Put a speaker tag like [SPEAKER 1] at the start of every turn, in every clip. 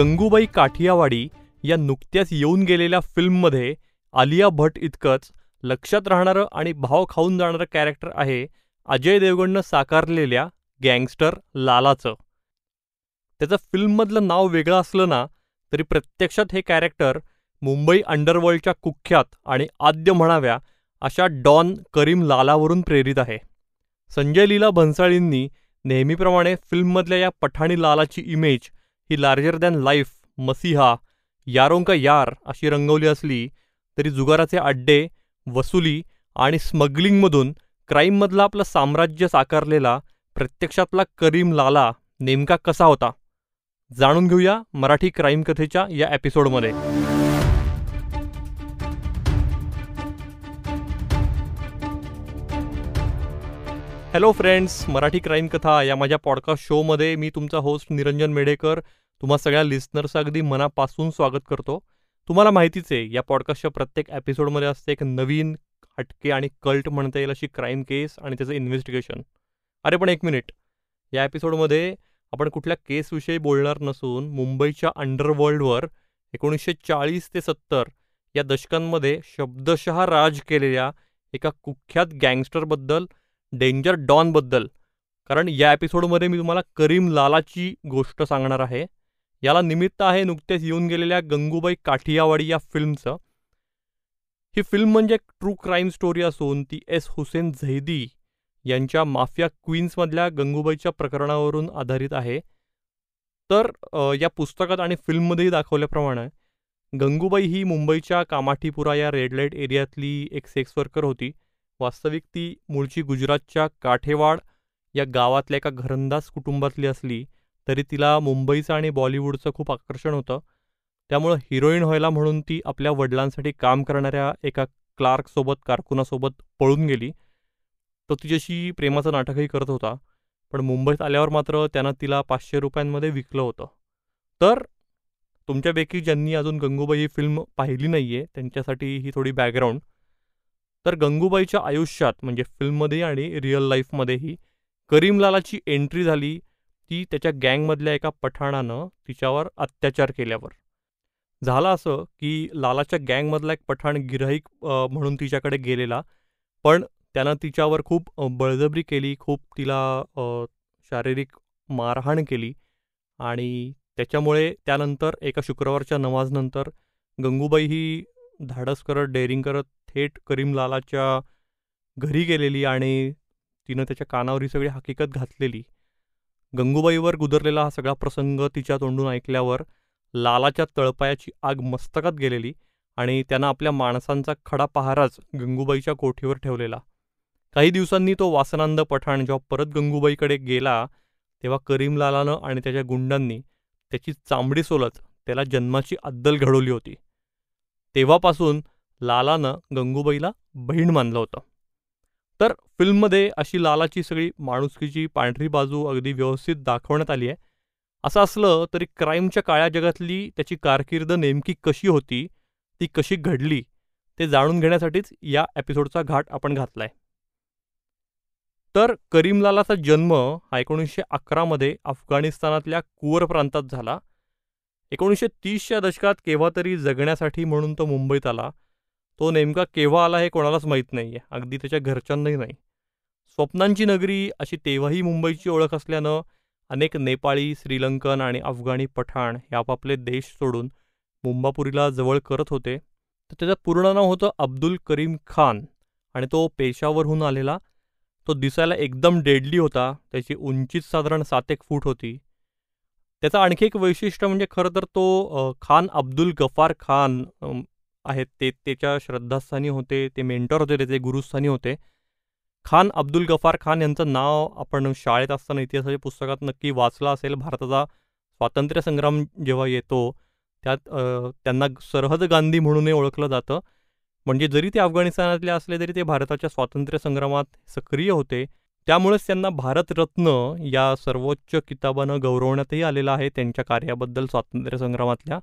[SPEAKER 1] गंगूबाई काठियावाडी या नुकत्याच येऊन गेलेल्या फिल्ममध्ये आलिया भट इतकंच लक्षात राहणारं आणि भाव खाऊन जाणारं कॅरेक्टर आहे अजय देवगणनं साकारलेल्या गँगस्टर लालाचं. त्याचं फिल्ममधलं नाव वेगळं असलं ना तरी प्रत्यक्षात हे कॅरेक्टर मुंबई अंडरवर्ल्डच्या कुख्यात आणि आद्य म्हणाव्या अशा डॉन करीम लालावरून प्रेरित आहे. संजय लीला भन्साळींनी नेहमीप्रमाणे फिल्ममधल्या या पठाणी लालाची इमेज ही लार्जर दॅन लाईफ मसिहा यारोंका यार अशी रंगवली असली तरी जुगाराचे अड्डे वसुली आणि स्मगलिंगमधून क्राईममधला आपलं साम्राज्य साकारलेला प्रत्यक्षातला करीम लाला नेमका कसा होता? जाणून घेऊया मराठी क्राईम कथेच्या या एपिसोडमध्ये हॅलो फ्रेंड्स मराठी क्राईम कथा या माझ्या पॉडकास्ट शोमध्ये मी तुमचा होस्ट निरंजन मेडेकर तुम्हा सगळ्या लिस्नर्स अगदी मनापासून स्वागत करतो. तुम्हाला माहितीच आहे या पॉडकास्टच्या प्रत्येक एपिसोडमध्ये असते एक नवीन हटके आणि कल्ट म्हणता येईल अशी क्राईम केस आणि त्याचं इन्व्हेस्टिगेशन. अरे पण एक मिनिट. या एपिसोडमध्ये आपण कुठल्या केसविषयी बोलणार नसून मुंबईच्या अंडरवर्ल्डवर एकोणीसशे चाळीस ते सत्तर या दशकांमध्ये शब्दशः राज केलेल्या एका कुख्यात गँगस्टरबद्दल डेंजर डॉनबद्दल. कारण या एपिसोडमध्ये मी तुम्हाला करीम लालाची गोष्ट सांगणार आहे. याला निमित्त आहे नुकतेच येऊन गेलेल्या गंगूबाई काठियावाडी या फिल्मचं. ही फिल्म म्हणजे ट्रू क्राईम स्टोरी असून ती एस हुसेन झैदी यांच्या माफिया क्वीन्समधल्या गंगूबाईच्या प्रकरणावरून आधारित आहे. तर या पुस्तकात आणि फिल्ममध्येही दाखवल्याप्रमाणे गंगूबाई ही मुंबईच्या कामाठीपुरा या रेड लाइट एरियातली एक सेक्स वर्कर होती. वास्तविक ती मूळची गुजरातच्या काठेवाड या गावातल्या एका घरंदाज कुटुंबातली असली. तरी तिला मुंबईचं आणि बॉलिवूडचं खूप आकर्षण होतं. त्यामुळं हिरोईन व्हायला म्हणून ती आपल्या वडिलांसाठी काम करणाऱ्या एका क्लार्कसोबत कारकुनासोबत पळून गेली. तो तिच्याशी प्रेमाचं नाटकही करत होता. पण मुंबईत आल्यावर मात्र त्यानं तिला पाचशे रुपयांमध्ये विकलं होतं. तर तुमच्यापैकी ज्यांनी अजून गंगूबाई ही फिल्म पाहिली नाही आहे त्यांच्यासाठी ही थोडी बॅकग्राऊंड तर गंगूबाईच्या आयुष्यात म्हणजे फिल्ममध्ये आणि रिअल लाईफमध्येही करीमलालाची एंट्री झाली ती त्याच्या गँगमधल्या एका पठाणानं तिच्यावर अत्याचार केल्यावर. झालं असं की लालाच्या गँगमधला एक पठाण गिराईक म्हणून तिच्याकडे गेलेला पण त्यानं तिच्यावर खूप बळजबरी केली खूप तिला शारीरिक मारहाण केली आणि त्याच्यामुळे त्यानंतर एका शुक्रवारच्या नमाजनंतर गंगूबाई ही धाडस करत डेअरिंग करत थेट करीमलालाच्या घरी गेलेली आणि तिनं त्याच्या कानावर ही सगळी हकीकत घातलेली. गंगूबाईवर गुदरलेला हा सगळा प्रसंग तिच्या तोंडून ऐकल्यावर लालाच्या तळपायाची आग मस्तकात गेलेली आणि त्यानं आपल्या माणसांचा खडा पहाराच गंगूबाईच्या कोठीवर ठेवलेला. काही दिवसांनी तो वासनांद पठाण जेव्हा परत गंगूबाईकडे गेला तेव्हा करीमलालानं आणि त्याच्या गुंडांनी त्याची चांबडी सोलत त्याला जन्माची अद्दल घडवली होती. तेव्हापासून लालानं गंगूबाईला बहीण मानलं होतं. तर फिल्ममध्ये अशी लालाची सगळी माणुसकीची पांढरी बाजू अगदी व्यवस्थित दाखवण्यात आली आहे. असं असलं तरी क्राईमच्या काळ्या जगातली त्याची कारकीर्द नेमकी कशी होती ती कशी घडली ते जाणून घेण्यासाठीच या एपिसोडचा घाट आपण घातलाय. तर करीमलालाचा जन्म हा एकोणीसशे अकरामध्ये अफगाणिस्तानातल्या कुवर प्रांतात झाला. एकोणीसशे तीसच्या दशकात केव्हा तरी जगण्यासाठी म्हणून तो मुंबईत आला. तो नेमका केव्हा आला हे कोणालाच माहीत नाही आहे अगदी त्याच्या घरच्यांनाही नाही. स्वप्नांची नगरी अशी तेव्हाही मुंबईची ओळख असल्यानं अनेक नेपाळी श्रीलंकन आणि अफगाणी पठाण हे आपापले देश सोडून मुंबापुरीला जवळ करत होते. तर त्याचं पूर्ण नाव होतं अब्दुल करीम खान आणि तो पेशावरहून आलेला. तो दिसायला एकदम डेडली होता. त्याची उंचीच साधारण सात एक फूट होती. त्याचं आणखी एक वैशिष्ट्य म्हणजे खरं तर तो खान अब्दुल गफार खान आहेत ते त्याच्या श्रद्धास्थानी होते ते मेंटर होते त्याचे गुरुस्थानी होते. खान अब्दुल गफार खान यांचं नाव आपण शाळेत असताना इतिहासाच्या पुस्तकात नक्की वाचलं असेल. भारताचा स्वातंत्र्य संग्राम जेव्हा येतो त्यात त्यांना सरहद गांधी म्हणूनही ओळखलं जातं. म्हणजे जरी ते अफगाणिस्तानातले असले तरी ते भारताच्या स्वातंत्र्य संग्रामात सक्रिय होते. त्यामुळेच त्यांना भारतरत्न या सर्वोच्च किताबानं गौरवण्यातही आलेलं आहे त्यांच्या कार्याबद्दल स्वातंत्र्य संग्रामातल्या.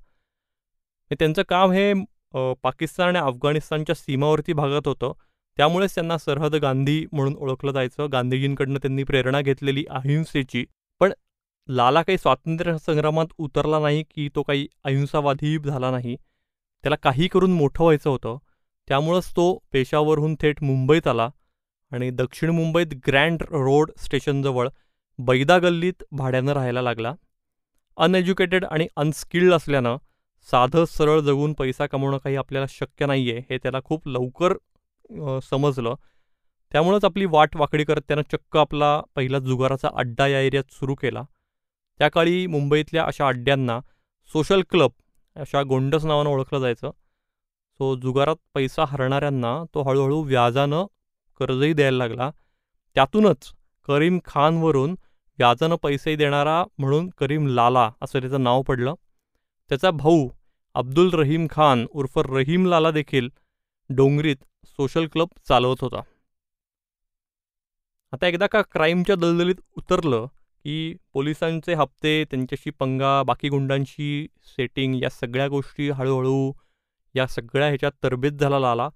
[SPEAKER 1] त्यांचं काम हे पाकिस्तान आणि अफगाणिस्तानच्या सीमावर्ती भागात होतं. त्यामुळेच त्यांना सरहद गांधी म्हणून ओळखलं जायचं. गांधीजींकडनं त्यांनी प्रेरणा घेतलेली अहिंसेची. पण लाला काही स्वातंत्र्य संग्रामात उतरला नाही की तो काही अहिंसावादी झाला नाही. त्याला काही करून मोठं व्हायचं होतं. त्यामुळंच तो पेशावरहून थेट मुंबईत आला आणि दक्षिण मुंबईत ग्रँड रोड स्टेशनजवळ बैदा गल्लीत भाड्यानं राहायला लागला. अनएज्युकेटेड आणि अनस्किल्ड असल्यानं साधं सरळ जगून पैसा कमवणं काही आपल्याला शक्य नाही आहे हे त्याला खूप लवकर समजलं. त्यामुळंच आपली वाट वाकडी करत त्यानं चक्क आपला पहिला जुगाराचा अड्डा या एरियात सुरू केला. त्या काळी मुंबईतल्या अशा अड्ड्यांना सोशल क्लब अशा गोंडस नावानं ओळखलं जायचं. सो जुगारात पैसा हरणाऱ्यांना तो हळूहळू व्याजानं कर्जही द्यायला लागला. त्यातूनच करीम खानवरून व्याजानं पैसे देणारा म्हणून करीम लाला असं त्याचं नाव पडलं. त्याचा भाऊ अब्दुल रहीम खान उर्फ रहीम लाला देखील डोंगरीत सोशल क्लब चालवत होता. आता एकदा का क्राईमच्या दलदलीत उतरलं की पोलिसांचे हप्ते त्यांच्याशी पंगा बाकी गुंडांशी सेटिंग या सगळ्या गोष्टी हळूहळू या सगळ्या ह्याच्यात तरबेज झाला लाला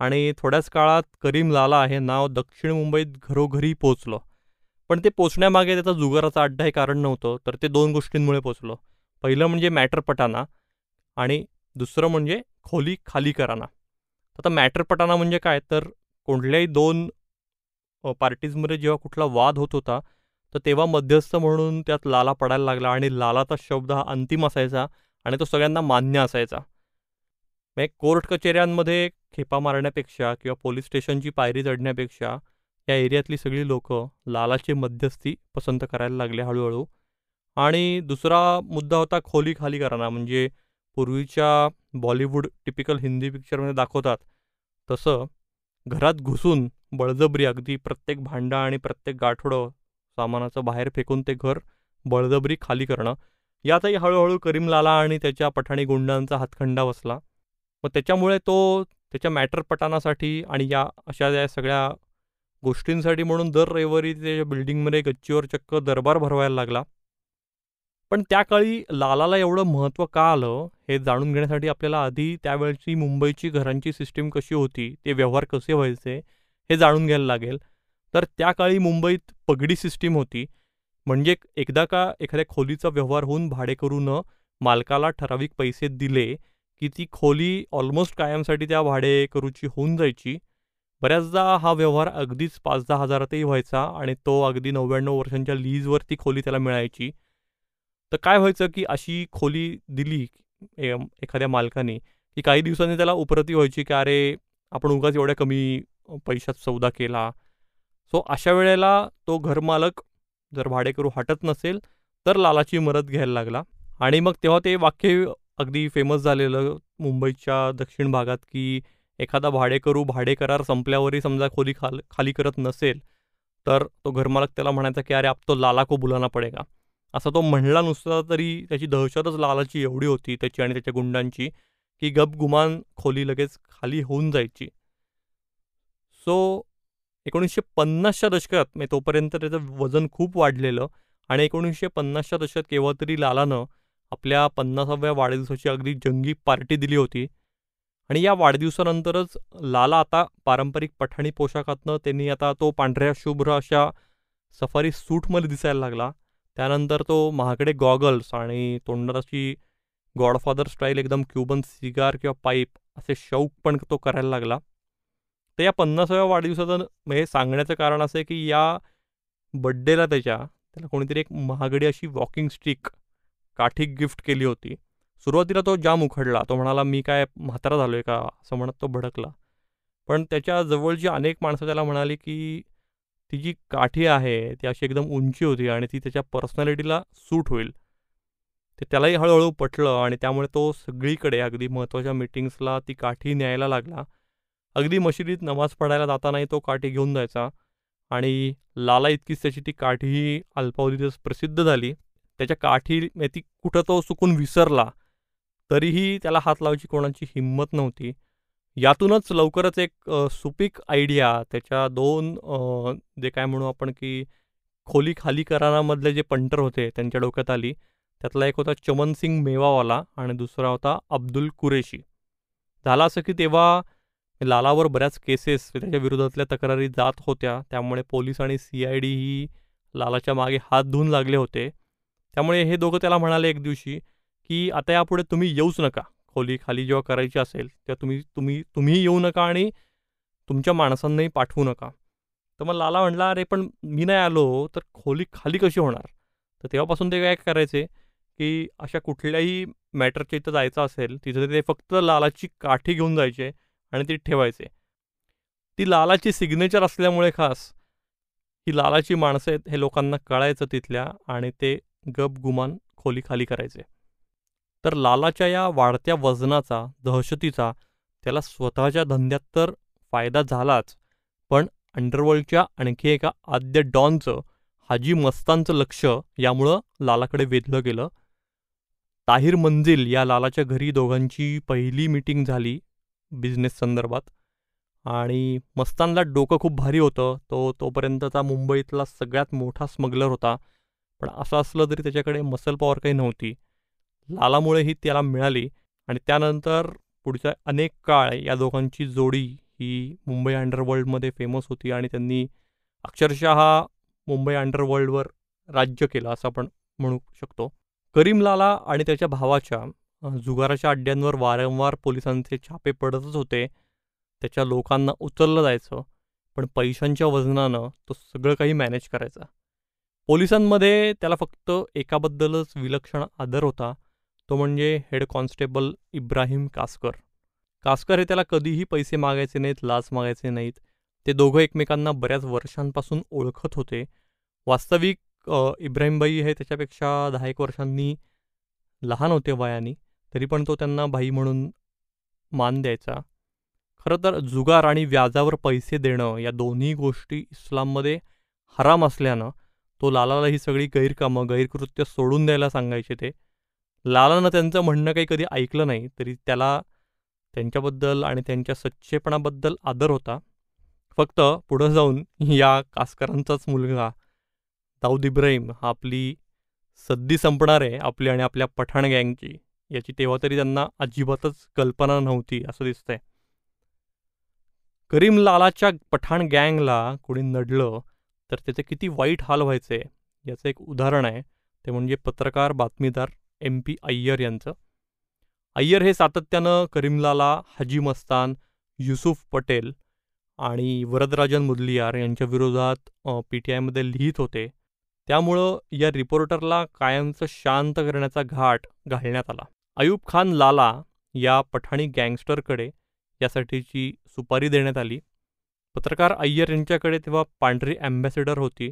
[SPEAKER 1] आणि थोड्याच काळात करीम लाला हे नाव दक्षिण मुंबईत घरोघरी पोचलं पण ते पोचण्यामागे त्याचा जुगाराचा अड्डा हे कारण नव्हतं तर ते दोन गोष्टींमुळे पोचलं. पहिलं म्हणजे मॅटर पटाना आणि दुसरं म्हणजे खोली खाली कराना. आता मॅटर पटाना म्हणजे काय? तर कोणत्याही दोन पार्टीजमध्ये जेव्हा कुठला वाद होत होता तर तेव्हा मध्यस्थ म्हणून त्यात लाला पडायला लागला आणि लालाचा शब्द हा अंतिम असायचा आणि तो सगळ्यांना मान्य असायचा. मग कोर्ट कचेऱ्यांमध्ये खेपा मारण्यापेक्षा किंवा पोलीस स्टेशनची पायरी चढण्यापेक्षा या एरियातली सगळी लोक लालाची मध्यस्थी पसंत करायला लागले हळूहळू. आणि दुसरा मुद्दा होता खोली खाली कराना म्हणजे पूर्वीच्या बॉलिवूड टिपिकल हिंदी पिक्चरमध्ये दाखवतात तसं घरात घुसून बळजबरी अगदी प्रत्येक भांडा आणि प्रत्येक गाठोडं सामानाचं बाहेर फेकून ते घर बळजबरी खाली करणं यातही हळूहळू करीम लाला आणि त्याच्या पठाणी गुंडांचा हातखंडा बसला. मग त्याच्यामुळे तो त्याच्या मॅटर पटानासाठी आणि या अशा या सगळ्या गोष्टींसाठी म्हणून दर रविवारी त्याच्या बिल्डिंगमध्ये गच्चीवर चक्क दरबार भरवायला लागला. पण त्या काळी लालाला एवढं महत्त्व का आलं हे जाणून घेण्यासाठी आपल्याला आधी त्यावेळची मुंबईची घरांची सिस्टीम कशी होती ते व्यवहार कसे व्हायचे हे जाणून घ्यायला लागेल. तर त्या काळी मुंबईत पगडी सिस्टीम होती. म्हणजे एकदा का एखाद्या खोलीचा व्यवहार होऊन भाडेकरूनं मालकाला ठराविक पैसे दिले की ती खोली ऑलमोस्ट कायमसाठी त्या भाडेकरूची होऊन जायची. बऱ्याचदा हा व्यवहार अगदीच पाच दहा हजारातही व्हायचा आणि तो अगदी नव्याण्णव वर्षांच्या लीजवरती खोली त्याला मिळायची. तर काय व्हायचं की अशी खोली दिली एखाद्या मालकाने की काही दिवसांनी त्याला उपरती व्हायची की अरे आपण उगाच एवढ्या कमी पैशात सौदा केला. सो अशा वेळेला तो घरमालक जर भाडेकरू हटत नसेल तर लालाची मदत घ्यायला लागला. आणि मग तेव्हा ते वाक्य अगदी फेमस झालेलं मुंबईच्या दक्षिण भागात की एखादा भाडेकरू भाडेकरार संपल्यावरही समजा खोली खाल खाली करत नसेल तर तो घरमालक त्याला म्हणायचा की अरे आप तो लाला को बुलाना पडेगा. असा तो म्हणला नुसता तरी त्याची दहशतच लालाची एवढी होती त्याची आणि त्याच्या गुंडांची की गप गुमान खोली लगेच खाली होऊन जायची. सो एकोणीसशे पन्नासच्या दशकात म्हणजे तोपर्यंत त्याचं वजन खूप वाढलेलं आणि एकोणीसशे पन्नासच्या दशकात केव्हा तरी लालानं आपल्या पन्नासाव्या वाढदिवसाची अगदी जंगी पार्टी दिली होती. आणि या वाढदिवसानंतरच लाला आता पारंपरिक पठाणी पोशाखातनं त्यांनी आता तो पांढऱ्या शुभ्र अशा सफारी सूटमध्ये दिसायला लागला. त्यानंतर तो महागडे गॉगल्स आणि तोंडाची गॉडफादर स्टाईल एकदम क्युबन सिगार किंवा पाईप असे शौक पण तो करायला लागला. तर या पन्नासाव्या वाढदिवसाचं हे सांगण्याचं कारण असं आहे की या बड्डेला त्याच्या त्याला कोणीतरी एक महागडी अशी वॉकिंग स्टिक काठी गिफ्ट केली होती. सुरुवातीला तो जाम उखडला. तो म्हणाला मी काय म्हातारा झालो आहे का? असं म्हणत तो भडकला. पण त्याच्या जवळची अनेक माणसं त्याला म्हणाली की ती जी काठी आहे ती अशी एकदम उंची होती आणि ती त्याच्या पर्सनॅलिटीला सूट होईल. ते त्यालाही हळूहळू पटलं आणि त्यामुळे तो सगळीकडे अगदी महत्त्वाच्या मिटिंग्सला ती काठी न्यायला लागला. अगदी मशिदीत नमाज पडायला जातानाही तो काठी घेऊन जायचा आणि लाला इतकीच त्याची ती काठीही अल्पावधीतच प्रसिद्ध झाली. त्याच्या काठी ती कुठं तो चुकून विसरला तरीही त्याला हात लावायची कोणाची हिंमत नव्हती. यातूनच लवकरच एक सुपीक आयडिया त्याच्या दोन जे काय म्हणू आपण की खोली खाली करारामधले जे पंटर होते त्यांच्या डोक्यात आली त्यातला एक होता चमन सिंग मेवावाला आणि दुसरा होता अब्दुल कुरेशी. झाला असं की तेव्हा लालावर बऱ्याच केसेस त्याच्या विरोधातल्या तक्रारी जात होत्या त्यामुळे पोलीस आणि सी आय डी ही लालाच्या मागे हात धुवून लागले होते. त्यामुळे हे दोघं त्याला म्हणाले एक दिवशी की आता यापुढे तुम्ही येऊच नका. खोली खाली जेव्हा करायची असेल तेव्हा तुम्ही तुम्ही तुम्हीही येऊ नका आणि तुमच्या माणसांनाही पाठवू नका. तर मग लाला म्हणला अरे पण मी नाही आलो तर खोली खाली कशी होणार? तर तेव्हापासून ते काय करायचे की अशा कुठल्याही मॅटरच्या इथं जायचं असेल तिथं ते फक्त लालाची काठी घेऊन जायचे आणि ती ठेवायचे. ती लालाची सिग्नेचर असल्यामुळे खास ही लालाची माणसं आहेत हे लोकांना कळायचं तिथल्या आणि ते गप गुमान खोली खाली करायचे. तर लालाच्या या वाढत्या वजनाचा दहशतीचा त्याला स्वतःच्या धंद्यात तर फायदा झालाच पण अंडरवर्ल्डच्या आणखी एका आद्य डॉनचं हाजी मस्तानचं लक्ष यामुळं लालाकडे वेधलं गेलं. ताहिर मंजिल या लालाच्या घरी दोघांची पहिली मीटिंग झाली बिझनेस संदर्भात आणि मस्तानला डोकं खूप भारी होतं. तो तोपर्यंतचा मुंबईतला सगळ्यात मोठा स्मगलर होता पण असं असलं तरी त्याच्याकडे मसल पॉवर काही नव्हती. लालामुळे ही त्याला मिळाली आणि त्यानंतर पुढच्या अनेक काळ या दोघांची जोडी ही मुंबई अंडरवर्ल्डमध्ये फेमस होती आणि त्यांनी अक्षरशः मुंबई अंडरवर्ल्डवर राज्य केलं असं आपण म्हणू शकतो. करीम लाला आणि त्याच्या भावाच्या जुगाराच्या अड्ड्यांवर वारंवार पोलिसांचे छापे पडतच होते. त्याच्या लोकांना उचललं जायचं पण पैशांच्या वजनानं तो सगळं काही मॅनेज करायचा. पोलिसांमध्ये त्याला फक्त एकाबद्दलच विलक्षण आदर होता. तो म्हणजे हेड कॉन्स्टेबल इब्राहिम कासकर. कासकर हे त्याला कधीही पैसे मागायचे नाहीत लाच मागायचे नाहीत. ते दोघं एकमेकांना बऱ्याच वर्षांपासून ओळखत होते. वास्तविक इब्राहिमबाई हे त्याच्यापेक्षा दहा एक वर्षांनी लहान होते वयानी तरी पण तो त्यांना भाई म्हणून मान द्यायचा. खरं तर जुगार आणि व्याजावर पैसे देणं या दोन्ही गोष्टी इस्लाममध्ये हराम असल्यानं तो लालाला ही सगळी गैरकामं गैरकृत्य सोडून द्यायला सांगायचे ते. लालानं त्यांचं म्हणणं काही कधी ऐकलं नाही तरी त्याला त्यांच्याबद्दल आणि त्यांच्या सच्चेपणाबद्दल आदर होता. फक्त पुढं जाऊन या कासकरांचाच मुलगा दाऊद इब्राहिम हा आपली सद्दी संपणार आहे आपली आणि आपल्या पठाण गँगची याची तेव्हा तरी त्यांना अजिबातच कल्पना नव्हती असं दिसतंय. करीम लालाच्या पठाण गँगला कोणी नडलं तर त्याचे किती वाईट हाल व्हायचे याचं एक उदाहरण आहे. ते म्हणजे पत्रकार बातमीदार एम पी अय्यर यांचं. अय्यर हे सातत्यानं करीमलाला हाजी मस्तान युसुफ पटेल आणि वरदराजन मुदलियार यांच्या विरोधात पी टी आयमध्ये लिहित होते. त्यामुळं या रिपोर्टरला कायमचं शांत करण्याचा घाट घालण्यात आला. अयूब खान लाला या पठाणी गँगस्टरकडे यासाठीची सुपारी देण्यात आली. पत्रकार अय्यर यांच्याकडे तेव्हा पांढरी ॲम्बॅसेडर होती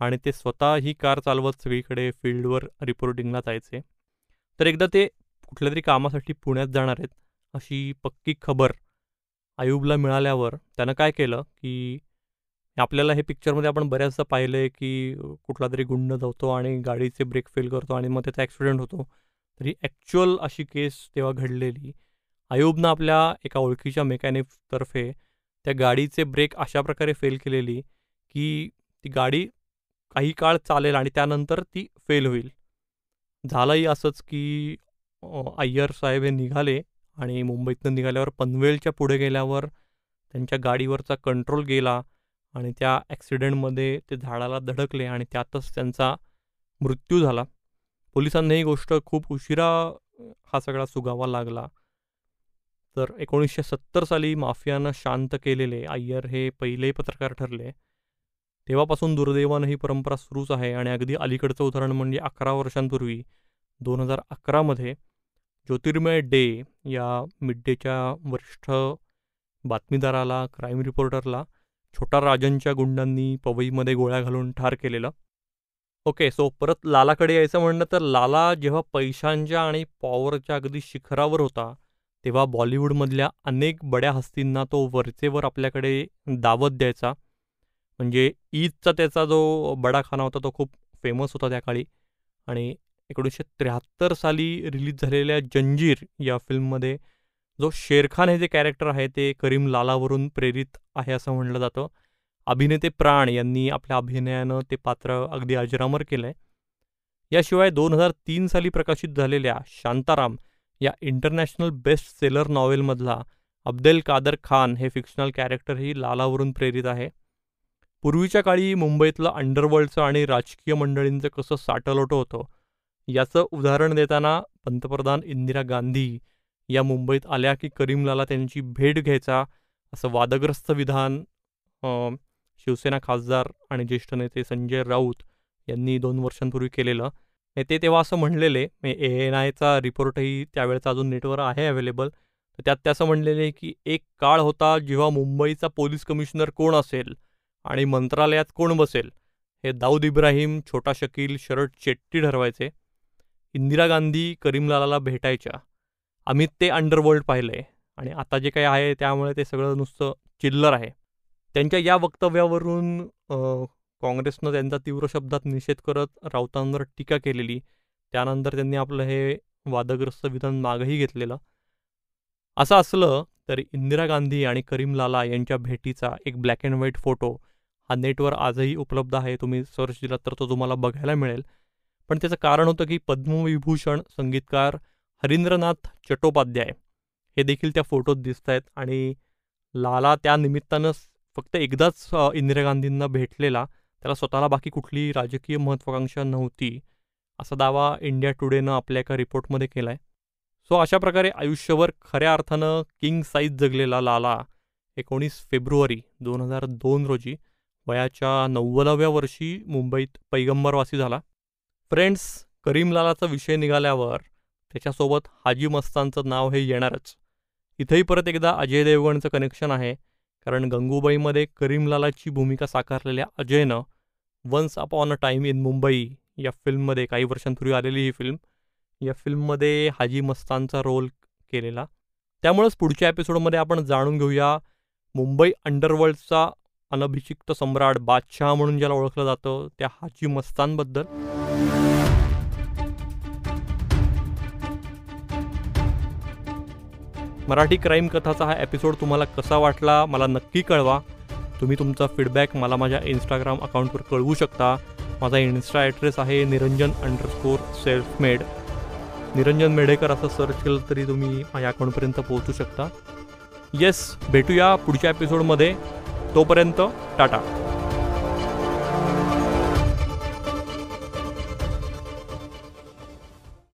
[SPEAKER 1] आणि ते स्वतः ही कार चालवत सगळीकडे फील्डवर रिपोर्टिंगला जायचे. तर एकदा ते कुठल्या तरी कामासाठी पुण्यात जाणार आहेत अशी पक्की खबर आयुबला मिळाल्यावर त्यानं काय केलं की आपल्याला हे पिक्चरमध्ये आपण बऱ्याचदा पाहिलं आहे की कुठला तरी गुंड जातो आणि गाडीचे ब्रेक फेल करतो आणि मग त्याचा ॲक्सिडेंट होतो. तरी ॲक्च्युअल अशी केस तेव्हा घडलेली. आयुबनं आपल्या एका ओळखीच्या मेकॅनिकतर्फे त्या गाडीचे ब्रेक अशा प्रकारे फेल केलेली की ती गाडी काही काळ चालेल आणि त्यानंतर ती फेल होईल. झालंही असंच की अय्यर साहेब हे निघाले आणि मुंबईतनं निघाल्यावर पनवेलच्या पुढे गेल्यावर त्यांच्या गाडीवरचा कंट्रोल गेला आणि त्या ॲक्सिडेंटमध्ये ते झाडाला धडकले आणि त्यातच त्यांचा मृत्यू झाला. पोलिसांना ही गोष्ट खूप उशिरा हा सगळा सुगावा लागला. तर एकोणीसशे सत्तर साली माफियानं शांत केलेले अय्यर हे पहिले पत्रकार ठरले. तेव्हापासून दुर्दैवानं ही परंपरा सुरूच आहे आणि अगदी अलीकडचं उदाहरण म्हणजे अकरा वर्षांपूर्वी दोन हजार अकरामध्ये ज्योतिर्मय डे या मिड डेच्या वरिष्ठ बातमीदाराला क्राईम रिपोर्टरला छोटा राजनच्या गुंडांनी पवईमध्ये गोळ्या घालून ठार केलेलं. ओके सो परत लालाकडे यायचं म्हणणं तर लाला जेव्हा पैशांच्या आणि पॉवरच्या अगदी शिखरावर होता तेव्हा बॉलिवूडमधल्या अनेक बड्या हस्तींना तो वरचेवर आपल्याकडे दावत द्यायचा. म्हणजे ईदचा त्याचा जो बडाखाना होता तो खूप फेमस होता त्या काळी आणि एकोणीसशे त्र्याहत्तर साली रिलीज झालेल्या जंजीर या फिल्ममध्ये जो शेरखान हे जे कॅरेक्टर आहे ते करीम लालावरून प्रेरित आहे असं म्हणलं जातं. अभिनेते प्राण यांनी आपल्या अभिनयानं ते पात्र अगदी अजरामर केलं आहे याशिवाय दोन हजार तीन साली प्रकाशित झालेल्या शांताराम या इंटरनॅशनल बेस्ट सेलर नॉवेलमधला अब्देल कादर खान हे फिक्शनल कॅरेक्टरही लालावरून प्रेरित आहे. पूर्वीच्या काळी मुंबईतलं अंडरवर्ल्डचं आणि राजकीय मंडळींचं कसं साटलोटं होतं याचं उदाहरण देताना पंतप्रधान इंदिरा गांधी या मुंबईत आल्या की करीमलाला त्यांची भेट घ्यायचा असं वादग्रस्त विधान शिवसेना खासदार आणि ज्येष्ठ नेते संजय राऊत यांनी दोन वर्षांपूर्वी केलेलं. नेते ते तेव्हा असं म्हणलेले ए एन आयचा रिपोर्टही त्यावेळेचा अजून नेटवर आहे अवेलेबल तर त्यात ते असं म्हणलेले की एक काळ होता जेव्हा मुंबईचा पोलीस कमिशनर कोण असेल? आणि मंत्रालयात कोण बसेल? हे दाऊद इब्राहिम छोटा शकील शरद शेट्टी ठरवायचे. इंदिरा गांधी करीमलालाला भेटायच्या. आम्ही ते अंडरवर्ल्ड पाहिलंय. आणि आता जे काही आहे त्यामुळे ते सगळं नुसतं चिल्लर आहे. त्यांच्या या वक्तव्यावरून काँग्रेसनं त्यांचा तीव्र शब्दात निषेध करत राऊतांवर टीका केलेली. त्यानंतर त्यांनी आपलं हे वादग्रस्त विधान मागंही घेतलेलं. असं असलं तर इंदिरा गांधी आणि करीम लाला यांच्या भेटीचा एक ब्लॅक अँड व्हाईट फोटो हा नेटवर आजही उपलब्ध आहे. तुम्ही सर्च दिलात तर तो तुम्हाला बघायला मिळेल. पण त्याचं कारण होतं की पद्मविभूषण संगीतकार हरिंद्रनाथ चट्टोपाध्याय हे देखील त्या फोटोत दिसत आहेत आणि लाला त्या निमित्तानं फक्त एकदाच इंदिरा गांधींना भेटलेला. त्याला स्वतःला बाकी कुठली राजकीय महत्त्वाकांक्षा नव्हती. असा दावा इंडिया टुडेनं आपल्या एका रिपोर्टमध्ये केला आहे सो अशा प्रकारे आयुष्यभर खऱ्या अर्थानं किंग साईज जगलेला लाला एकोणीस फेब्रुवारी दोन हजार दोन रोजी वयाच्या नव्वदाव्या वर्षी मुंबईत पैगंबरवासी झाला. फ्रेंड्स करीमलालाचा विषय निघाल्यावर त्याच्यासोबत हाजी मस्तानचं नाव हे येणारच. इथेही परत एकदा अजय देवगणचं कनेक्शन आहे कारण गंगूबाईमध्ये करीमलालाची भूमिका साकारलेल्या अजयनं once upon a time in Mumbai या फिल्ममध्ये काही वर्षांपूर्वी आलेली ही फिल्म या फिल्ममध्ये हाजी मस्तानचा रोल केलेला. त्यामुळंच पुढच्या एपिसोडमध्ये आपण जाणून घेऊया मुंबई अंडरवर्ल्डचा अनभिषिक्त सम्राट बादशहा म्हणून ज्याला ओळखलं जातं त्या हाजी मस्तानबद्दल. मराठी क्राईम कथाचा हा एपिसोड तुम्हाला कसा वाटला मला नक्की कळवा. तुम्ही तुमचा फीडबॅक मला माझ्या इंस्टाग्राम अकाउंटवर कळवू शकता. माझा इन्स्टा ॲड्रेस आहे Niranjan underscore self made Niranjan Medhekar असं सर्च केलं तरी तुम्ही माझ्या अकाउंटपर्यंत पोहोचू शकता. येस भेटूया पुढच्या एपिसोडमध्ये तोपर्यंत टाटा.